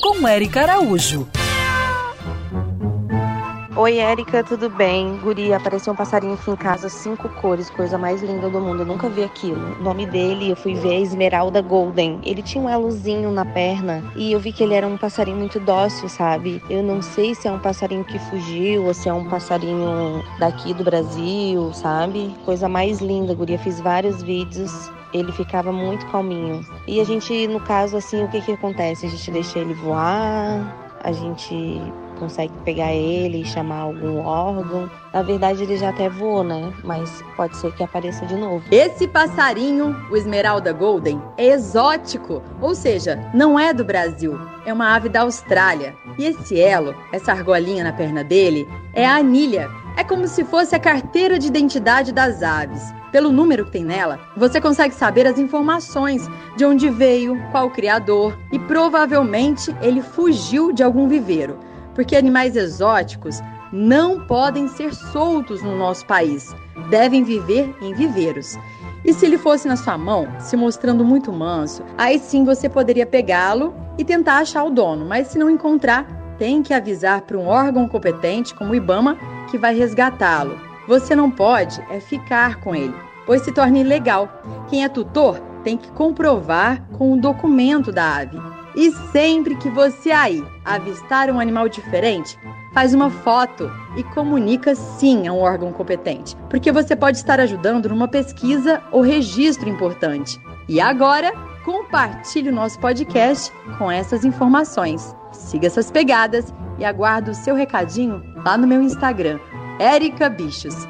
Com Érica Araújo. Oi, Érica, tudo bem? Guri, apareceu um passarinho aqui em casa, cinco cores, coisa mais linda do mundo. Eu nunca vi aquilo. O nome dele, eu fui ver, é Esmeralda Golden. Ele tinha um elozinho na perna e eu vi que ele era um passarinho muito dócil, sabe? Eu não sei se é um passarinho que fugiu ou se é um passarinho daqui do Brasil, sabe? Coisa mais linda, Guri. Eu fiz vários vídeos ele ficava muito calminho. E a gente, no caso, assim, o que que acontece? A gente deixa ele voar, a gente consegue pegar ele e chamar algum órgão. Na verdade, ele já até voou, né? Mas pode ser que apareça de novo. Esse passarinho, o Esmeralda Golden, é exótico, ou seja, não é do Brasil. É uma ave da Austrália. E esse elo, essa argolinha na perna dele, é a anilha. É como se fosse a carteira de identidade das aves. Pelo número que tem nela, você consegue saber as informações de onde veio, qual o criador e provavelmente ele fugiu de algum viveiro porque animais exóticos não podem ser soltos no nosso país, devem viver em viveiros. E se ele fosse na sua mão, se mostrando muito manso, aí sim você poderia pegá-lo e tentar achar o dono, mas se não encontrar, tem que avisar para um órgão competente, como o IBAMA, que vai resgatá-lo. Você não pode é ficar com ele, pois se torna ilegal. Quem é tutor tem que comprovar com o documento da ave. E sempre que você aí avistar um animal diferente, faz uma foto e comunica sim a um órgão competente, porque você pode estar ajudando numa pesquisa ou registro importante. E agora, compartilhe o nosso podcast com essas informações. Siga essas pegadas e aguardo o seu recadinho lá no meu Instagram, Erica Bichos.